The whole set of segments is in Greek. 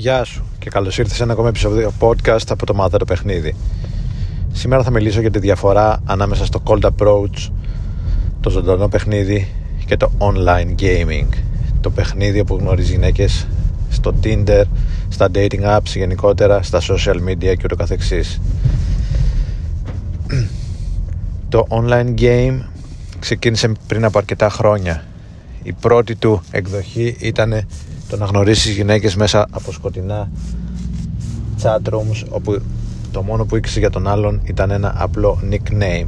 Γεια σου και καλώς ήρθες σε ένα ακόμα επεισόδιο podcast από το Μαδέρο Παιχνίδι. Σήμερα θα μιλήσω για τη διαφορά ανάμεσα στο cold approach, το ζωντανό παιχνίδι και το online gaming. Το παιχνίδι που γνωρίζει γυναίκες στο Tinder, στα dating apps γενικότερα, στα social media και ούτω καθεξής. Το online game ξεκίνησε πριν από αρκετά χρόνια. Η πρώτη του εκδοχή ήταν το να γνωρίσεις γυναίκες μέσα από σκοτεινά chat rooms όπου το μόνο που ήξερε για τον άλλον ήταν ένα απλό nickname.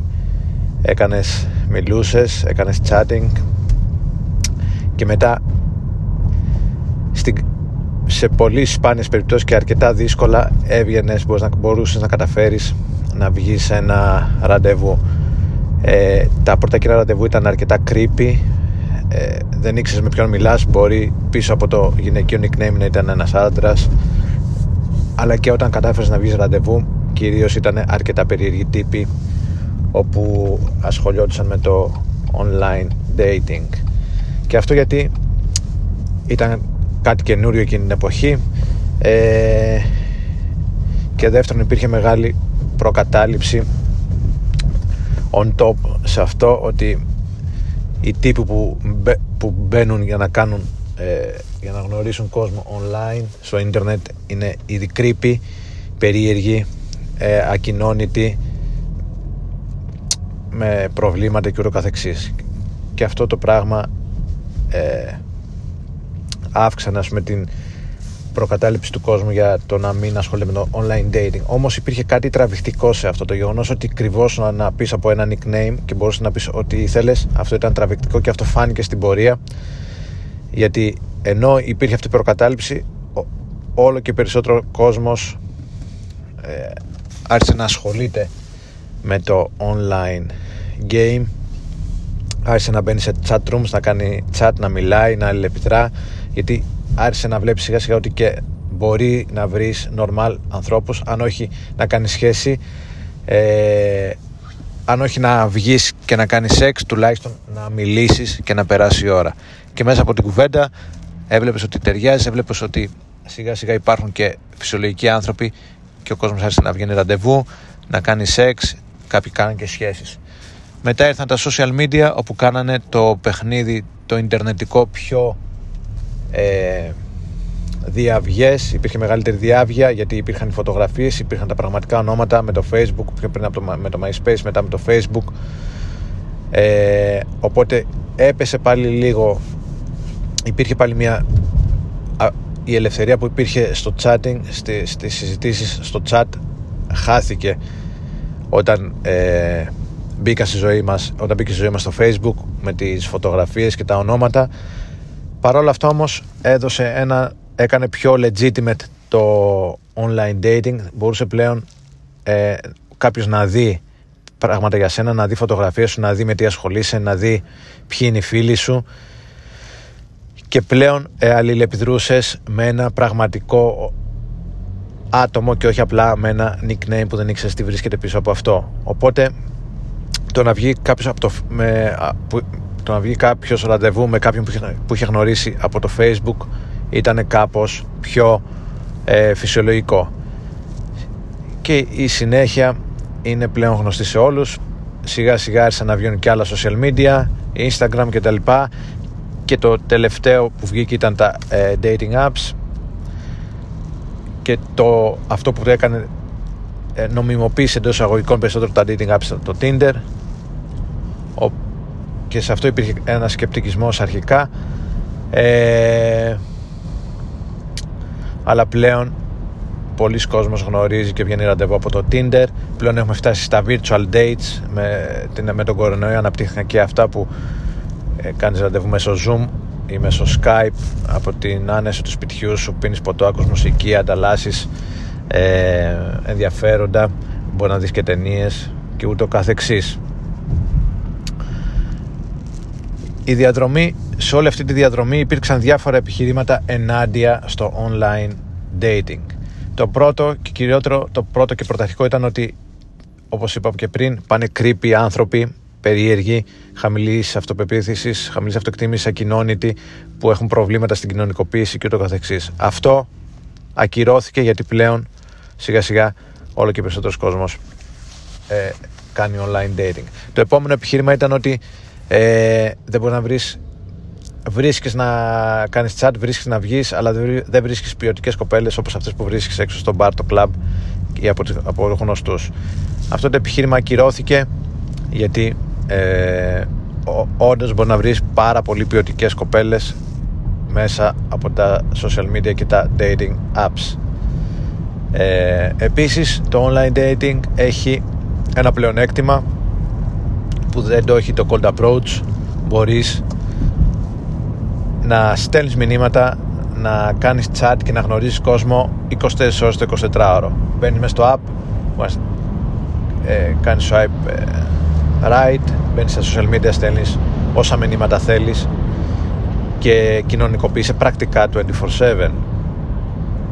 Έκανες, μιλούσες, έκανες chatting και μετά στην, σε πολύ σπάνιες περιπτώσεις και αρκετά δύσκολα έβγαινες, μπορούσες να καταφέρεις να βγεις σε ένα ραντεβού. Ε, τα πρώτα κοινά ραντεβού ήταν αρκετά creepy. Ε, δεν ήξερες με ποιον μιλάς μπορεί πίσω από το γυναικείο nickname να ήταν ένας άντρας. αλλά και όταν κατάφερες να βγεις ραντεβού κυρίως ήταν αρκετά περίεργοι τύποι όπου ασχολιόντουσαν με το online dating και αυτό γιατί ήταν κάτι καινούριο εκείνη την εποχή ε, και δεύτερον υπήρχε μεγάλη προκατάληψη on top σε αυτό ότι οι τύποι που, που μπαίνουν για να κάνουν ε, για να γνωρίσουν κόσμο online στο ίντερνετ είναι ήδη creepy, περίεργοι, ε, ακοινώνητοι με προβλήματα και ούτω καθεξής. Και αυτό το πράγμα ε, αύξανε ας πούμε την προκατάληψη του κόσμου για το να μην ασχολείται με το online dating. Όμως υπήρχε κάτι τραβηχτικό σε αυτό το γεγονός ότι κρυβόσουν να πεις από ένα nickname και μπορούσες να πεις ό,τι ήθελες. Αυτό ήταν τραβηχτικό και αυτό φάνηκε στην πορεία. Γιατί ενώ υπήρχε αυτή η προκατάληψη, όλο και περισσότερο κόσμος ε, άρχισε να ασχολείται με το online game άρχισε να μπαίνει σε chat rooms, να κάνει chat, να μιλάει, να αλληλεπιδρά γιατί άρχισε να βλέπει σιγά σιγά ότι και μπορεί να βρεις normal ανθρώπους αν όχι να κάνεις σχέση ε, αν όχι να βγεις και να κάνεις σεξ τουλάχιστον να μιλήσεις και να περάσει η ώρα. Και μέσα από την κουβέντα έβλεπες ότι ταιριάζει έβλεπες ότι σιγά σιγά υπάρχουν και φυσιολογικοί άνθρωποι και ο κόσμος άρχισε να βγαίνει ραντεβού να κάνει σεξ κάποιοι κάνουν και σχέσεις. Μετά ήρθαν τα social media όπου κάνανε το παιχνίδι το ιντερνετικό πιο ε, διαυγές, υπήρχε μεγαλύτερη διάβια γιατί υπήρχαν οι φωτογραφίες, υπήρχαν τα πραγματικά ονόματα με το facebook, πιο πριν από το, με το myspace, μετά με το facebook. Ε, οπότε έπεσε πάλι λίγο υπήρχε πάλι μια η ελευθερία που υπήρχε στο chatting στη, στις συζητήσεις στο chat χάθηκε όταν ε, μπήκα στη ζωή μας όταν μπήκε στη ζωή μας στο facebook με τις φωτογραφίες και τα ονόματα Παρ' όλα αυτά όμως έδωσε ένα, έκανε πιο legitimate το online dating. Μπορούσε πλέον ε, κάποιος να δει πράγματα για σένα, να δει φωτογραφίες σου, να δει με τι ασχολείσαι, να δει ποιοι είναι οι φίλοι σου και πλέον ε, αλληλεπιδρούσες με ένα πραγματικό άτομο και όχι απλά με ένα nickname που δεν ήξερες τι βρίσκεται πίσω από αυτό. Οπότε το να βγει κάποιος από το, με, που, το να βγει κάποιος ραντεβού με κάποιον που είχε γνωρίσει από το facebook ήταν κάπως πιο ε, φυσιολογικό. Και η συνέχεια είναι πλέον γνωστή σε όλους. Σιγά σιγά άρχισαν να βγαίνουν και άλλα social media instagram και τα λοιπά. Και το τελευταίο που βγήκε ήταν τα ε, dating apps. Και το, αυτό που το έκανε ε, νομιμοποίησε εντός εισαγωγικών περισσότερο τα dating apps το Tinder και σε αυτό υπήρχε ένα σκεπτικισμός αρχικά. Ε, αλλά πλέον πολλοί κόσμος γνωρίζει και βγαίνει ραντεβού από το Tinder. Πλέον έχουμε φτάσει στα virtual dates με, με τον κορονοϊό. Αναπτύχθηκαν και αυτά που ε, κάνεις ραντεβού μέσω Zoom ή μέσω Skype. Από την άνεση του σπιτιού σου πίνεις ποτό, ακούς μουσική, ανταλλάσσεις ε, ενδιαφέροντα. Μπορεί να δεις και ταινίες και ούτω καθεξής η διαδρομή, σε όλη αυτή τη διαδρομή υπήρξαν διάφορα επιχειρήματα ενάντια στο online dating. Το πρώτο και κυριότερο, το πρώτο και πρωταρχικό ήταν ότι όπως είπαμε και πριν πάνε creepy άνθρωποι περίεργοι, χαμηλής αυτοπεποίθησης, χαμηλής αυτοεκτίμηση, ακοινώνητοι, που έχουν προβλήματα στην κοινωνικοποίηση και ούτω καθεξής. Αυτό ακυρώθηκε γιατί πλέον σιγά σιγά όλο και περισσότερος κόσμος ε, κάνει online dating. Το επόμενο επιχείρημα ήταν ότι ε, δεν μπορεί να βρεις βρίσκεις να κάνεις chat, βρίσκεις να βγεις αλλά δεν βρίσκεις ποιοτικές κοπέλες όπως αυτές που βρίσκεις έξω στο bar, το club ή από, από γνωστούς. Αυτό το επιχείρημα ακυρώθηκε γιατί ε, όντως μπορεί να βρεις πάρα πολύ ποιοτικές κοπέλες μέσα από τα social media και τα dating apps. Ε, επίσης το online dating έχει ένα πλεονέκτημα που δεν το έχει το cold approach μπορείς να στέλνεις μηνύματα να κάνεις chat και να γνωρίζεις κόσμο 24 ώρες το 24ωρο μπαίνεις μέσα στο app ε, κάνεις swipe ε, right μπαίνεις στα social media στέλνεις όσα μηνύματα θέλεις και κοινωνικοποιείσαι πρακτικά 24-7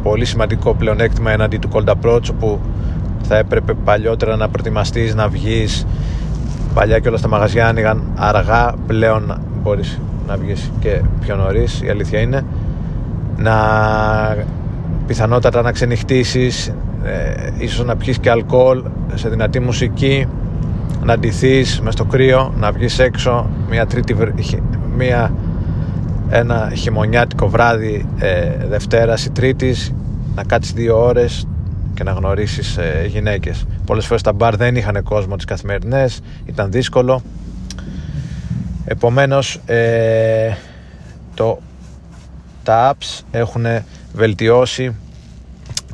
πολύ σημαντικό πλεονέκτημα εναντί του cold approach που θα έπρεπε παλιότερα να προετοιμαστείς να βγεις παλιά και όλα στα μαγαζιά άνοιγαν αργά πλέον μπορείς να βγεις και πιο νωρίς. η αλήθεια είναι να πιθανότατα να ξενυχτήσεις ε, ίσως να πιεις και αλκοόλ σε δυνατή μουσική να ντυθείς μες στο κρύο να βγεις έξω μια τρίτη μια, ένα χειμωνιάτικο βράδυ ε, Δευτέρας ή Τρίτης να κάτσεις δύο ώρες και να γνωρίσεις ε, γυναίκες πολλές φορές τα μπαρ δεν είχαν κόσμο τις καθημερινές ήταν δύσκολο Επομένως ε, το, τα apps έχουν βελτιώσει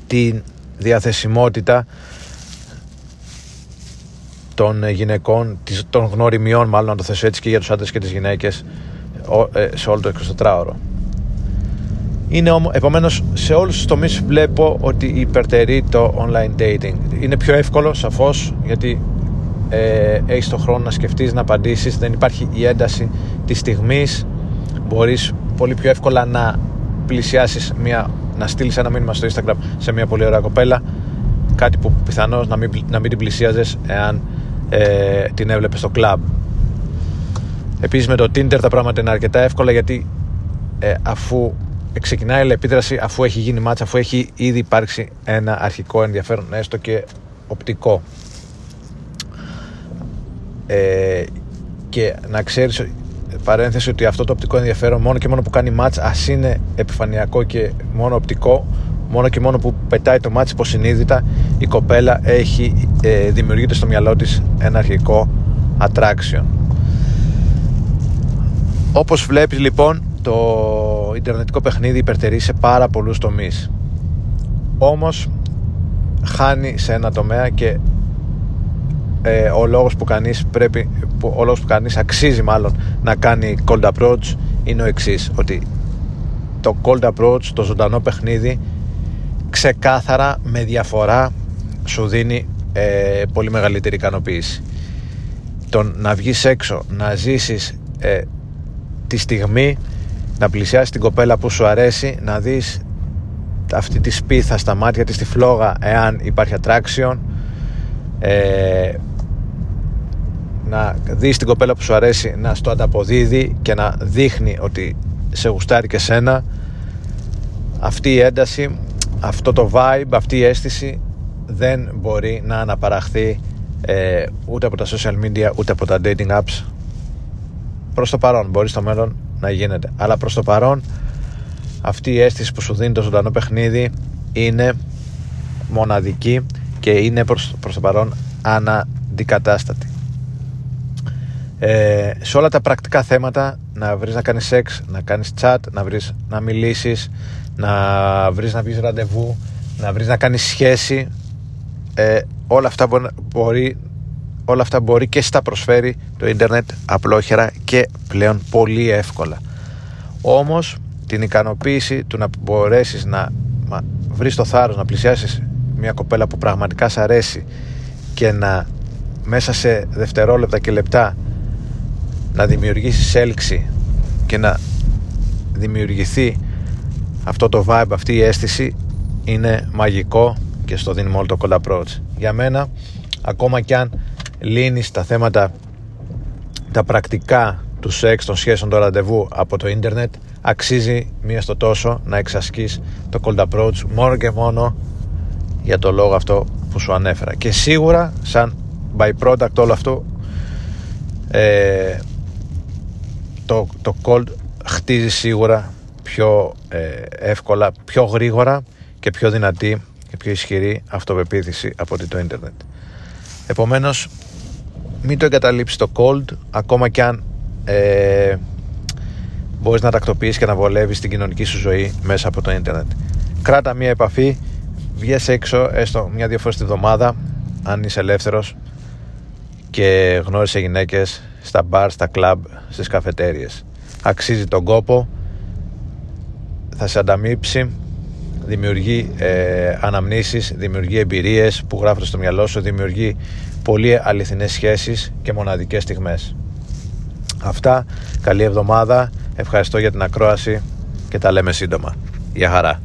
τη διαθεσιμότητα των γυναικών, των γνωριμιών μάλλον να το θέσω έτσι και για τους άντρες και τις γυναίκες ε, σε όλο το 24ωρο. Είναι όμως, επομένως σε όλους τους τομείς βλέπω ότι υπερτερεί το online dating. Είναι πιο εύκολο σαφώς γιατί ε, έχεις τον χρόνο να σκεφτείς, να απαντήσεις δεν υπάρχει η ένταση της στιγμής. Μπορείς πολύ πιο εύκολα να πλησιάσεις μια, να στείλεις ένα μήνυμα στο Instagram σε μια πολύ ωραία κοπέλα. Κάτι που πιθανώς να μην, να μην την πλησίαζες εάν ε, την έβλεπες στο κλαμπ επίσης με το Tinder τα πράγματα είναι αρκετά εύκολα γιατί ε, αφού ξεκινάει η επίδραση αφού έχει γίνει μάτσα, αφού έχει ήδη υπάρξει ένα αρχικό ενδιαφέρον έστω και οπτικό. Ε, και να ξέρεις παρένθεση ότι αυτό το οπτικό ενδιαφέρον μόνο και μόνο που κάνει μάτς ας είναι επιφανειακό και μόνο οπτικό μόνο και μόνο που πετάει το μάτς υποσυνείδητα η κοπέλα έχει ε, δημιουργείται στο μυαλό της ένα αρχικό attraction. Όπως βλέπεις λοιπόν το ιντερνετικό παιχνίδι υπερτερεί σε πάρα πολλούς τομείς. Όμως χάνει σε ένα τομέα και ε, ο λόγος που κανείς πρέπει που, ο λόγος που κανείς αξίζει μάλλον να κάνει cold approach είναι ο εξής ότι το cold approach, το ζωντανό παιχνίδι ξεκάθαρα με διαφορά σου δίνει ε, πολύ μεγαλύτερη ικανοποίηση. Το να βγεις έξω να ζήσεις ε, τη στιγμή να πλησιάσεις την κοπέλα που σου αρέσει να δεις αυτή τη σπίθα στα μάτια της τη φλόγα εάν υπάρχει attraction. Ε, να δεις την κοπέλα που σου αρέσει να στο ανταποδίδει και να δείχνει ότι σε γουστάρει και σένα. Αυτή η ένταση αυτό το vibe, αυτή η αίσθηση δεν μπορεί να αναπαραχθεί ε, ούτε από τα social media ούτε από τα dating apps. Προς το παρόν μπορεί στο μέλλον να γίνεται. Αλλά προς το παρόν αυτή η αίσθηση που σου δίνει το ζωντανό παιχνίδι είναι μοναδική και είναι προς, προς το παρόν αναντικατάστατη. Ε, σε όλα τα πρακτικά θέματα να βρεις να κάνεις σεξ, να κάνεις chat, να βρεις να μιλήσεις, να βρεις να βγεις ραντεβού, να βρεις να κάνεις σχέση ε, όλα, αυτά μπορεί, όλα αυτά μπορεί και στα προσφέρει το ίντερνετ απλόχερα και πλέον πολύ εύκολα όμως την ικανοποίηση του να μπορέσεις να βρεις το θάρρος να πλησιάσεις μια κοπέλα που πραγματικά σ' αρέσει και να μέσα σε δευτερόλεπτα και λεπτά να δημιουργήσεις έλξη και να δημιουργηθεί αυτό το vibe, αυτή η αίσθηση είναι μαγικό και στο δίνουμε όλο το cold approach. Για μένα, ακόμα κι αν λύνει τα θέματα τα πρακτικά του σεξ, των σχέσεων, του ραντεβού από το ίντερνετ, αξίζει μία στο τόσο να εξασκείς το cold approach μόνο και μόνο για το λόγο αυτό που σου ανέφερα και σίγουρα σαν by product όλο αυτό ε, το, το cold χτίζει σίγουρα πιο ε, εύκολα, πιο γρήγορα και πιο δυνατή και πιο ισχυρή αυτοπεποίθηση από ότι το ίντερνετ. Επομένως, μην το εγκαταλείψεις το cold, ακόμα κι αν ε, μπορείς να τακτοποιήσεις και να βολεύεις την κοινωνική σου ζωή μέσα από το ίντερνετ. Κράτα μια επαφή, βγες έξω έστω μια-δύο φορές τη βδομάδα, αν είσαι ελεύθερος και γνώρισε γυναίκες στα μπαρ, στα κλαμπ, στις καφετέριες. Αξίζει τον κόπο, θα σε ανταμείψει, δημιουργεί ε, αναμνήσεις, δημιουργεί εμπειρίες που γράφονται στο μυαλό σου, δημιουργεί πολύ αληθινές σχέσεις και μοναδικές στιγμές. Αυτά, καλή εβδομάδα, ευχαριστώ για την ακρόαση και τα λέμε σύντομα. Γεια χαρά.